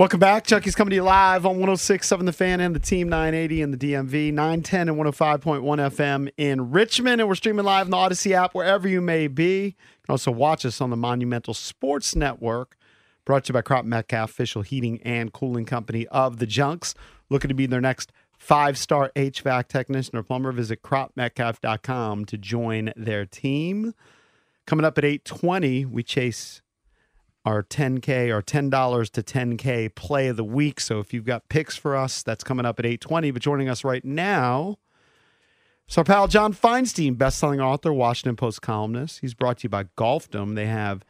Welcome back. Chucky's coming to you live on 106.7 The Fan and the Team 980 and the DMV, 910 and 105.1 FM in Richmond. And we're streaming live on the Odyssey app wherever you may be. You can also watch us on the Monumental Sports Network, brought to you by Cropp-Metcalfe, official heating and cooling company of the Junks. Looking to be their next five star HVAC technician or plumber, visit croppmetcalfe.com to join their team. Coming up at 820, we chase our 10K or $10 to 10K play of the week. So if you've got picks for us, that's coming up at 820. But joining us right now is our pal John Feinstein, best-selling author, Washington Post columnist. He's brought to you by Golfdom. They have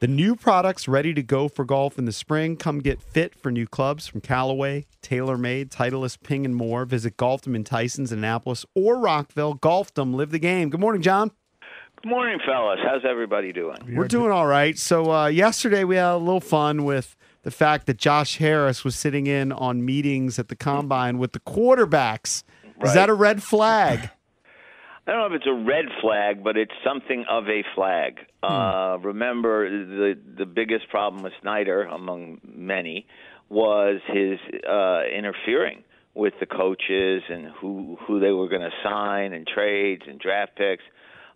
the new products ready to go for golf in the spring. Come get fit for new clubs from Callaway, TaylorMade, Titleist, Ping, and more. Visit Golfdom in Tysons, Annapolis, or Rockville. Golfdom, live the game. Good morning, John. Good morning, fellas. How's everybody doing? We're doing all right. So uh, yesterday we had a little fun with the fact that Josh Harris was sitting in on meetings at the combine with the quarterbacks. Is that a red flag? I don't know if it's a red flag, but it's something of a flag. Uh, remember, the the biggest problem with Snyder, among many, was his uh, interfering with the coaches and who who they were going to sign and trades and draft picks.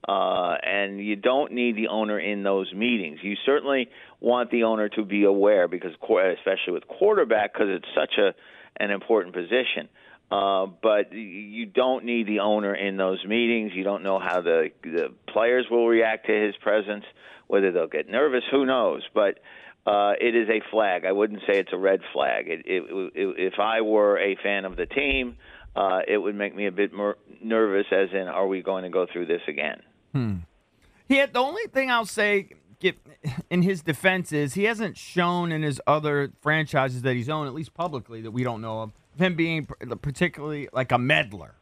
Uh, and you don't need the owner in those meetings. You certainly want the owner to be aware because, especially with quarterback, because it's such a an important position. Uh, but you don't need the owner in those meetings. You don't know how the the players will react to his presence, whether they'll get nervous. Who knows? But uh, it is a flag. I wouldn't say it's a red flag. It, it, it, if I were a fan of the team, uh, it would make me a bit more nervous. As in, are we going to go through this again? He had the only thing I'll say get, in his defense is he hasn't shown in his other franchises that he's owned, at least publicly, that we don't know of, him being particularly like a meddler.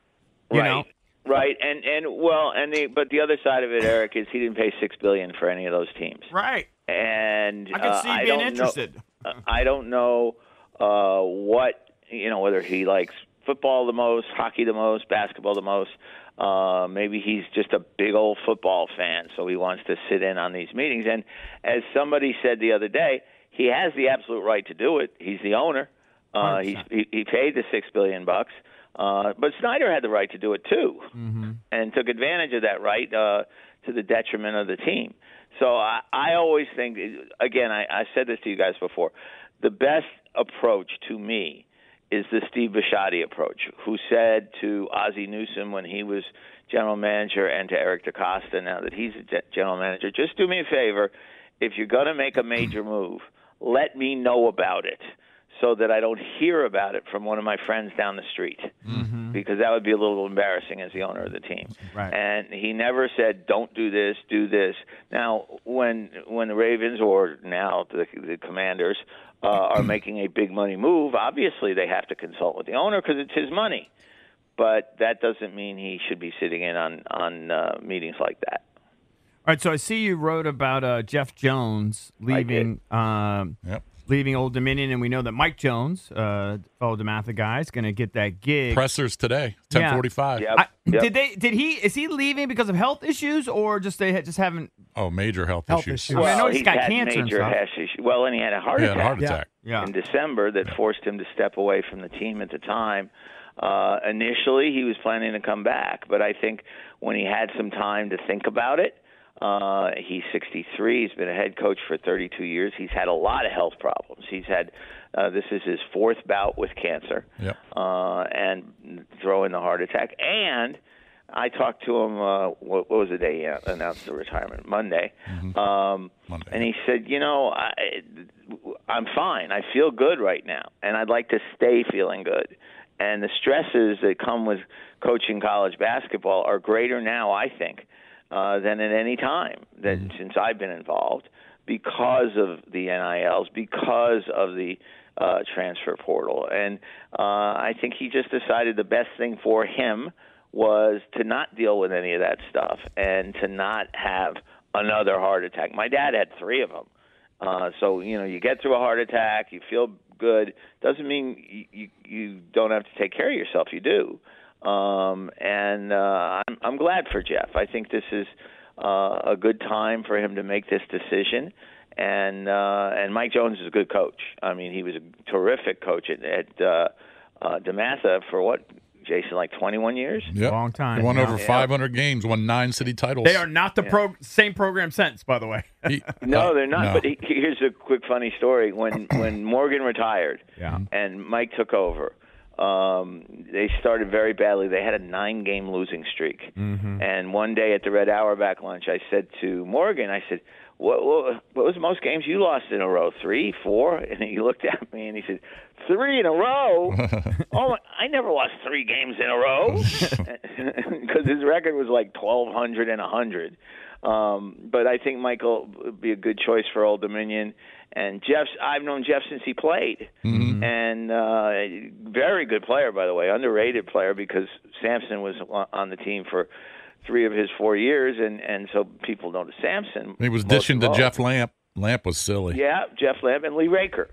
You right. know, Right, and and well, and the but the other side of it, Eric, is he didn't pay six billion for any of those teams. right? and I can uh, see I being don't interested. Know, I don't know uh, what you know whether he likes football the most, hockey the most, basketball the most. Uh, maybe he's just a big old football fan, so he wants to sit in on these meetings. And as somebody said the other day, he has the absolute right to do it. He's the owner. Uh, he's, he, he paid the six billion bucks. Uh, but Snyder had the right to do it too, and took advantage of that right uh, to the detriment of the team. So I, I always think, again, I, I said this to you guys before, the best approach to me is the Steve Bisciotti approach, who said to Ozzie Newsome when he was general manager and to Eric DeCosta now that he's a general manager, just do me a favor. If you're going to make a major move, let me know about it so that I don't hear about it from one of my friends down the street mm-hmm. because that would be a little embarrassing as the owner of the team. Right. And he never said, "Don't do this, do this." Now, when when the Ravens or now the, the Commanders uh, are making a big money move, obviously they have to consult with the owner because it's his money. But that doesn't mean he should be sitting in on on uh, meetings like that. All right, so I see you wrote about uh, Jeff Jones leaving um, Yep. Leaving Old Dominion, and we know that Mike Jones, uh, fellow DeMatha guy, is going to get that gig. Pressers today, Yeah. ten forty-five. Yep. Yep. Did they? Did he? Is he leaving because of health issues, or just they just haven't? Oh, major health, Health issues. issues. I mean, I know well, he's he's got had cancer and major stuff. health issues. Well, and he had a heart He had attack. a heart Yeah. attack. Yeah. in December that forced him to step away from the team at the time. Uh, initially, he was planning to come back, but I think when he had some time to think about it, Uh, he's 63. He's been a head coach for 32 years. He's had a lot of health problems. He's had uh, this is his fourth bout with cancer, Yep. uh, and throw in the heart attack. And I talked to him. Uh, what, what was the day he announced the retirement? Monday. Um, Monday. And he said, "You know, I, I'm fine. I feel good right now, and I'd like to stay feeling good. And the stresses that come with coaching college basketball are greater now, I think, uh, than at any time that since I've been involved, because of the NILs, because of the uh, transfer portal, and uh, I think he just decided the best thing for him." was to not deal with any of that stuff and to not have another heart attack. My dad had three of them. Uh, so you know, you get through a heart attack, you feel good. Doesn't mean you you, you don't have to take care of yourself. You do. Um, and uh, I'm, I'm glad for Jeff. I think this is uh, a good time for him to make this decision. And uh, and Mike Jones is a good coach. I mean, he was a terrific coach at, at uh, uh, DeMatha for what Jason, like 21 years. Yep. Long time, Won yeah. over 500 games. Won nine city titles. They are not the pro- same program since, by the way. He- No, uh, they're not. no. But he, here's a quick funny story. When when Morgan retired, Yeah. and Mike took over, um, they started very badly. They had a nine-game losing streak. Mm-hmm. And one day at the Red Auerbach lunch, I said to Morgan, I said, "What what, what was the most games you lost in a row? Three, four? And he looked at me and he said, three in a row? oh, my, I never lost three games in a row because his record was like twelve hundred and a hundred. Um, but I think Michael would be a good choice for Old Dominion. And Jeff's, I've known Jeff since he played, and uh, very good player, by the way, underrated player because Sampson was on the team for three of his four years, and and so people know Sampson. he was dishing to. Jeff Lamp. Lamp was silly. Yeah, Jeff Lamp and Lee Raker.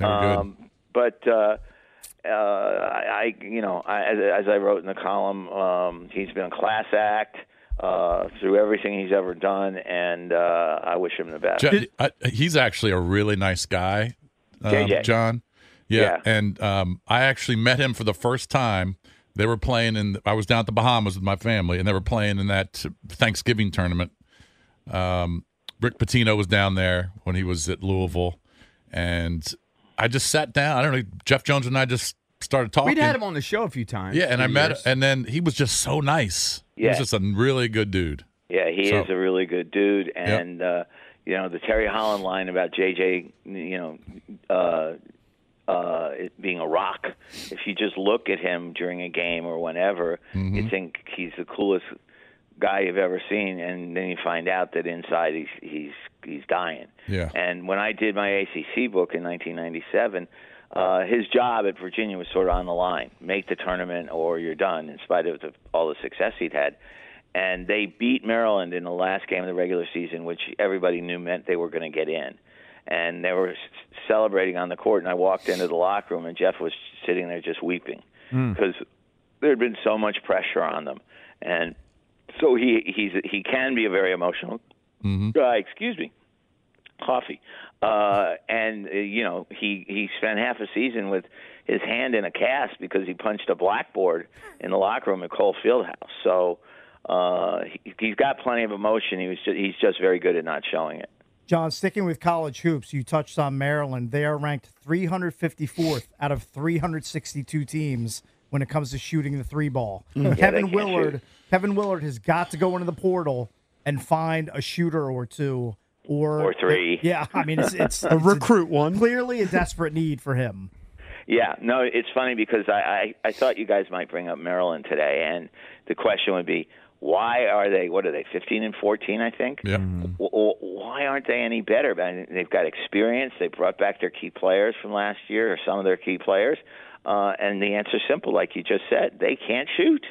Were good. Um, but uh, uh, I, I, you know, I, as, as I wrote in the column, um, he's been a class act uh, through everything he's ever done, and uh, I wish him the best. I, he's actually a really nice guy, um. John. Yeah, Yeah. and um, I actually met him for the first time. They were playing in. I was down at the Bahamas with my family, and they were playing in that Thanksgiving tournament. Um, Rick Pitino was down there when he was at Louisville, and I just sat down. I don't know. Jeff Jones and I just started talking. We'd had him on the show a few times. Yeah, and through I met, years. and then he was just so nice. He was Yeah. just a really good dude. Yeah, he So- is a really good dude, and uh, you know the Terry Holland line about JJ, you know, uh, uh, it being a rock. If you just look at him during a game or whenever, Mm-hmm. you think he's the coolest guy you've ever seen, and then you find out that inside he's he's he's dying. Yeah. And when I did my ACC book in 1997, uh, his job at Virginia was sort of on the line: make the tournament or you're done. In spite of the, all the success he'd had, and they beat Maryland in the last game of the regular season, which everybody knew meant they were going to get in. And they were celebrating on the court, and I walked into the locker room, and Jeff was sitting there just weeping because there had been so much pressure on them, and so he he's he can be a very emotional guy. Excuse me, coffee. Uh, and uh, you know he he spent half a season with his hand in a cast because he punched a blackboard in the locker room at Cole Fieldhouse. So uh, he, he's got plenty of emotion. He was just, he's just very good at not showing it. John, sticking with college hoops, you touched on Maryland. They are ranked 354th out of 362 teams when it comes to shooting the three ball. they Kevin can't Willard, shoot. Kevin Willard has got to go into the portal and find a shooter or two, or Or three. Yeah, I mean it's it's, A it's recruit one. clearly a desperate need for him. Yeah, no, it's funny because I, I I thought you guys might bring up Maryland today, and the question would be why are they? What are they? Fifteen and fourteen, I think. Yep. Mm-hmm. W- w- why aren't they any better? I mean, they've got experience. They brought back their key players from last year, or some of their key players. Uh, and the answer's simple, like you just said. They can't shoot.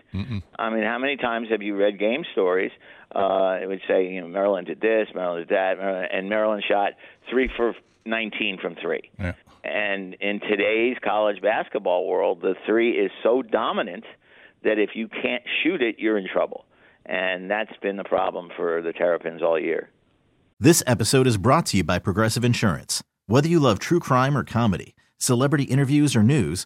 I mean, how many times have you read game stories? Uh, it would say, you know, Maryland did this, Maryland did that, Maryland, and Maryland shot three for 19 from three. Yeah. And in today's college basketball world, the three is so dominant that if you can't shoot it, you're in trouble. And that's been the problem for the Terrapins all year. This episode is brought to you by Progressive Insurance. Whether you love true crime or comedy, celebrity interviews or news,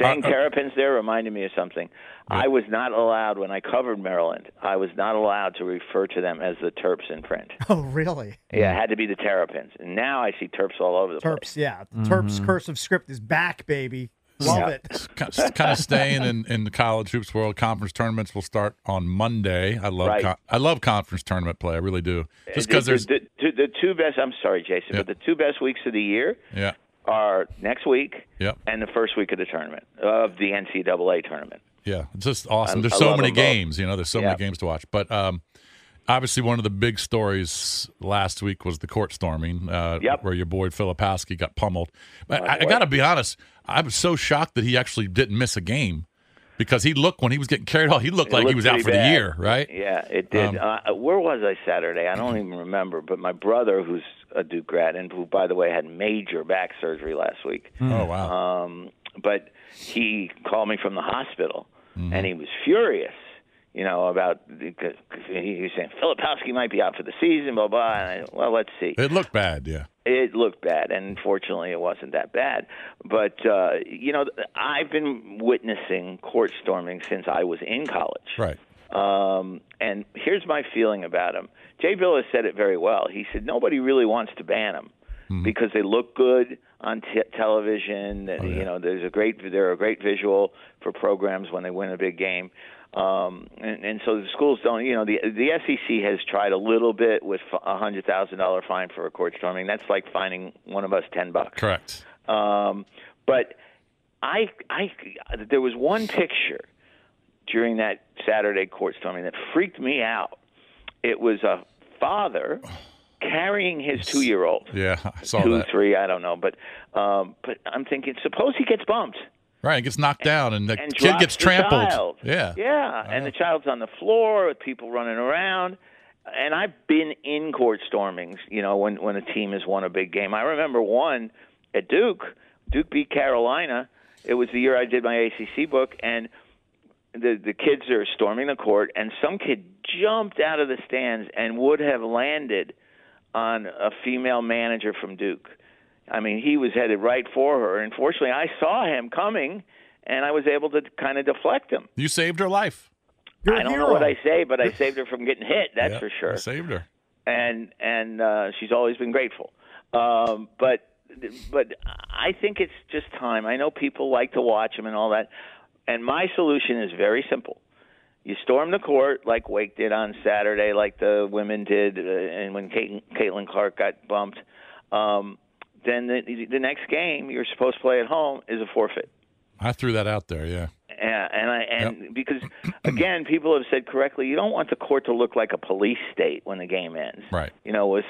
Saying uh, uh, Terrapins there reminded me of something. I was not allowed when I covered Maryland. I was not allowed to refer to them as the Terps in print. Oh, really? Yeah, it had to be the Terrapins. And now I see Terps all over the place. Terps, place. yeah. Mm-hmm. Terps cursive script is back, baby. Love Yeah. it. kind of staying in, in the college hoops world. Conference tournaments will start on Monday. I love Right. con- I love conference tournament play. I really do. Uh, Just because the, there's the, the, the two best. I'm sorry, Jason, Yeah. but the two best weeks of the year yeah are next week Yep. and the first week of the tournament of the NCAA tournament. yeah it's just awesome. I- there's so many them both. games. You know, there's so Yeah. many games to watch. But um, obviously, one of the big stories last week was the court storming, uh, Yep. where your boy Filipowski got pummeled. But I, I got to be honest, I was so shocked that he actually didn't miss a game because he looked when he was getting carried off, he looked It like he was out for the year, right? Yeah, it did. Um, uh, where was I Saturday? I don't even remember. But my brother, who's a Duke grad, and who, by the way, had major back surgery last week. Oh wow. Um, but he called me from the hospital, Mm-hmm. and he was furious. You know about because he was saying Filipowski might be out for the season, blah blah. And I, well, let's see. it looked bad. Yeah. It looked bad, and fortunately, it wasn't that bad. But uh, you know, I've been witnessing court storming since I was in college. Right. Um, and here's my feeling about him. Jay Bilas said it very well. He said nobody really wants to ban them because they look good on t- television. You know, there's a great they're a great visual for programs when they win a big game. Um, and, and so the schools don't. You know, the the SEC has tried a little bit with a hundred thousand dollar fine for a court storming. That's like fining one of us ten bucks. Correct. Um, but I, I, there was one picture during that Saturday court storming that freaked me out. It was a father carrying his two-year-old, Yeah, I saw two, that. three, I don't know, but, um, but I'm thinking, suppose he gets bumped Right, gets knocked down and the and kid gets trampled. child. Yeah. yeah, and the child's on the floor with people running around. And I've been in court stormings, you know, when when a team has won a big game. I remember one at Duke. Duke beat Carolina. It was the year I did my ACC book, and the the kids are storming the court, and some kid jumped out of the stands and would have landed on a female manager from Duke. I mean, he was headed right for her. Unfortunately, I saw him coming, and I was able to kind of deflect him. You saved her life. You're a I don't hero. know what I say, but I saved her from getting hit. That's Yeah, for sure. you saved her. And and uh, she's always been grateful. Um, but but I think it's just time. I know people like to watch him and all that. And my solution is very simple. You storm the court like Wake did on Saturday, like the women did, uh, and when Caitlin, Caitlin Clark got bumped. Um, then the, the next game you're supposed to play at home is a forfeit. I threw that out there. Yeah. Yeah, and I and because again, people have said correctly, you don't want the court to look like a police state when the game ends. Right. You know, with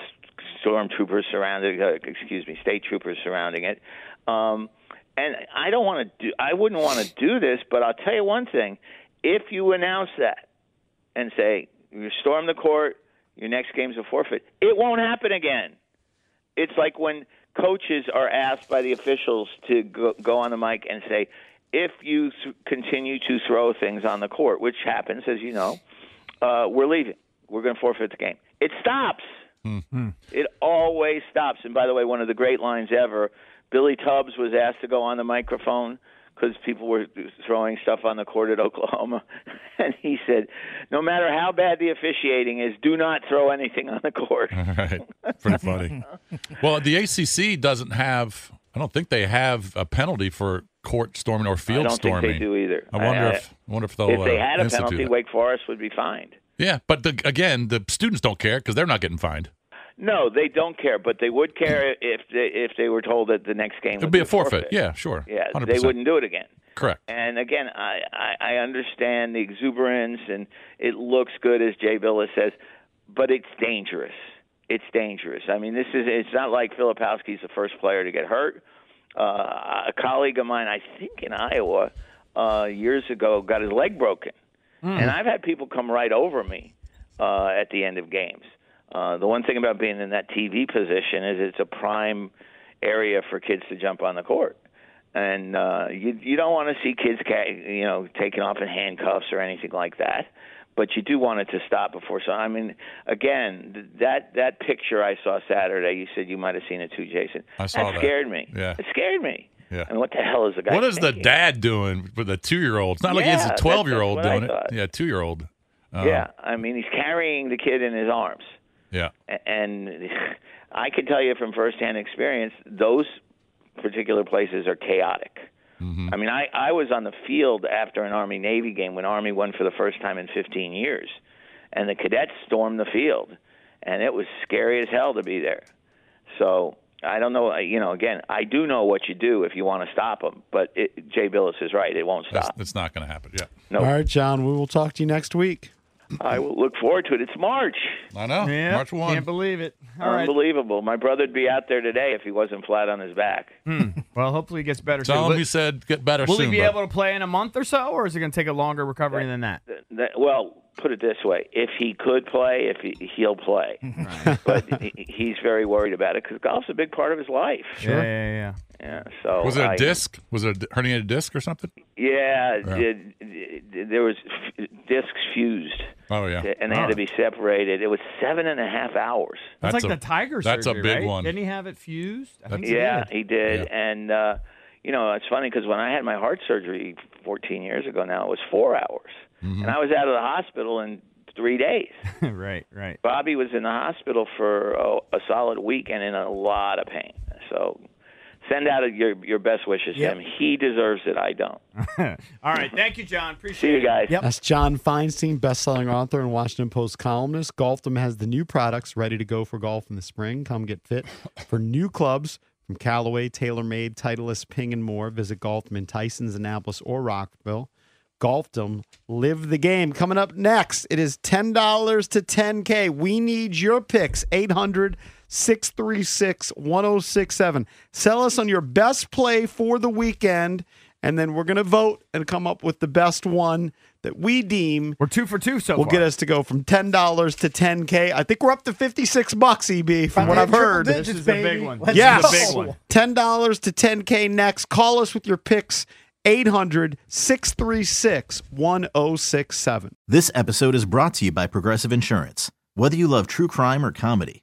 stormtroopers surrounding, uh, excuse me, state troopers surrounding it. Um, and I don't want to do. I wouldn't want to do this, but I'll tell you one thing: if you announce that and say you storm the court, your next game's a forfeit, it won't happen again. It's like when coaches are asked by the officials to go, go on the mic and say, if you th- continue to throw things on the court, which happens, as you know, uh, we're leaving. We're going to forfeit the game. It stops. Mm-hmm. It always stops. And by the way, one of the great lines ever Billy Tubbs was asked to go on the microphone because people were throwing stuff on the court at Oklahoma. And he said, No matter how bad the officiating is, do not throw anything on the court. All right. Pretty funny. well, the ACC doesn't have, I don't think they have a penalty for court storming or field storming. I don't storming. think they do either. I wonder I- if I wonder if they'll if they uh, had a penalty, that. Wake Forest would be fined. Yeah, but the, again, the students don't care because they're not getting fined. No, they don't care, but they would care if they, if they were told that the next game would be a forfeit. Yeah, sure. Yeah, 100%. they wouldn't do it again. Correct. And again, I, I, I understand the exuberance and it looks good, as Jay Bilas says, but it's dangerous. It's dangerous. I mean, this is it's not like Filipowski's the first player to get hurt. Uh, a colleague of mine, I think in Iowa, uh, years ago, got his leg broken, and I've had people come right over me uh, at the end of games. Uh, the one thing about being in that TV position is it's a prime area for kids to jump on the court and uh, you you don't want to see kids ca- you know taken off in handcuffs or anything like that. But you do want it to stop before. So I mean, again, th- that that picture I saw Saturday, you said you might have seen it too, Jason. I saw that that. scared me. Yeah. it scared me. Yeah. Mean, what the hell is the guy? What is the dad doing with a two year old? It's not like Yeah, he's a 12 year old that's what I doing it. Yeah, two year old. yeah, I mean, he's carrying the kid in his arms. Yeah. And I can tell you from firsthand experience, those particular places are chaotic. Mm-hmm. I mean, I, I was on the field after an Army Navy game when Army won for the first time in 15 years, and the cadets stormed the field, and it was scary as hell to be there. So I don't know. You know, again, I do know what you do if you want to stop them, but it, Jay Bilas is right; it won't That's, stop. it's not going to happen. Yeah. No, All right, John, we will talk to you next week. I will look forward to it. It's March. I know. Yeah, March 1. Can't believe it. All right. Unbelievable. My brother'd be out there today if he wasn't flat on his back. Hmm. Well, hopefully he gets better soon. Tell him Will- he said get better Will soon. he be bud. able to play in a month or so, or is it going to take a longer recovery than that? that, well, put it this way: if he could play, if he, he'll play, but he, he's very worried about it because golf's a big part of his life. Yeah, yeah, yeah. Yeah. So Was it a I- disc? Was it a herniated disc or something? Yeah, Yeah. it- it- there was f- discs fused, Oh, yeah. and they had to be separated. It was seven and a half hours. That's, That's like a- the tiger that's a big right? one. Didn't he have it fused? I think That's- he yeah, did. he did, Yeah. and uh, you know it's funny because when I had my heart surgery 14 years ago, now it was four hours, Mm-hmm. and I was out of the hospital in three days. right, right. Bobby was in the hospital for oh, a solid week and in a lot of pain. So send out your your best wishes Yep. to him. He deserves it. I don't. All right. Thank you, John. See Appreciate you it. guys. Yep. That's John Feinstein, best-selling author and Washington Post columnist. Golfdom has the new products ready to go for golf in the spring. Come get fit for new clubs from Callaway, TaylorMade, Titleist, Ping, and more. Visit Golfdom in Tysons, Annapolis, or Rockville. Golfdom, live the game. Coming up next, it is $10 to 10K. We need your picks. 800 636 1067. Sell us on your best play for the weekend, and then we're going to vote and come up with the best one that we deem We're two for two so will far. get us to go from $10 to 10K. I think we're up to 56 bucks, EB, from what I've heard. digits, This is a big one. Let's Yes. This is a big one. $10 to 10K next. Call us with your picks. 800 636 1067. This episode is brought to you by Progressive Insurance. Whether you love true crime or comedy,